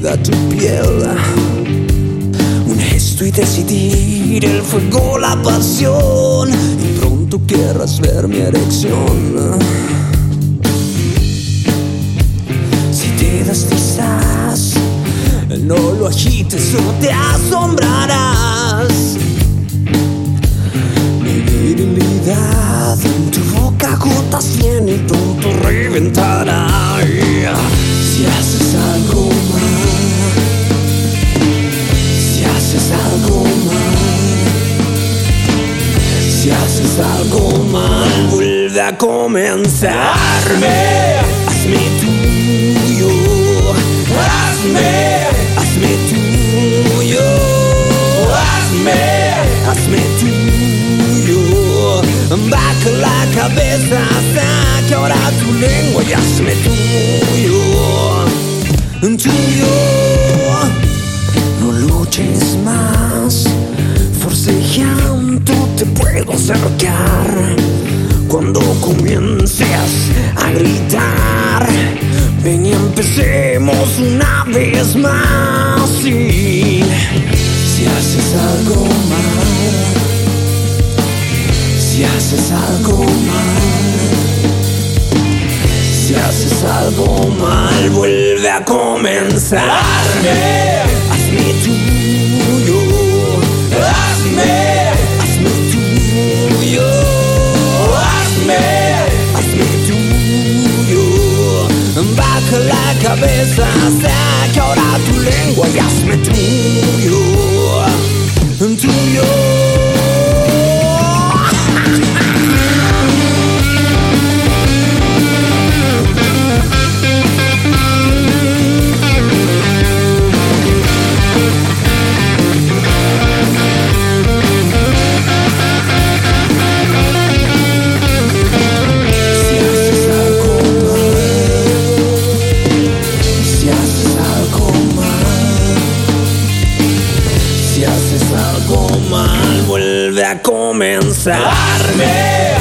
húmeda tu piel. Un gesto y decidir el fuego, la pasión. Y pronto querrás ver mi erección. Si te deslizas, no lo agites o te asombrarás. Mi virilidad en tu boca gotas viene y pronto reventará. Haces algo mal, vuelve a comenzarme. Hazme tuyo, hazme, hazme tuyo, hazme, hazme tuyo. Baja la cabeza, saque ahora tu lengua y hazme tuyo, tuyo. Acercar. Cuando comiences a gritar, ven y empecemos una vez más. Y si haces algo mal, si haces algo mal, si haces algo mal, vuelve a comenzarme. Cabeza, saca ahora tu lengua y hazme tuyo, tuyo. Vuelve a comenzarme. Hazme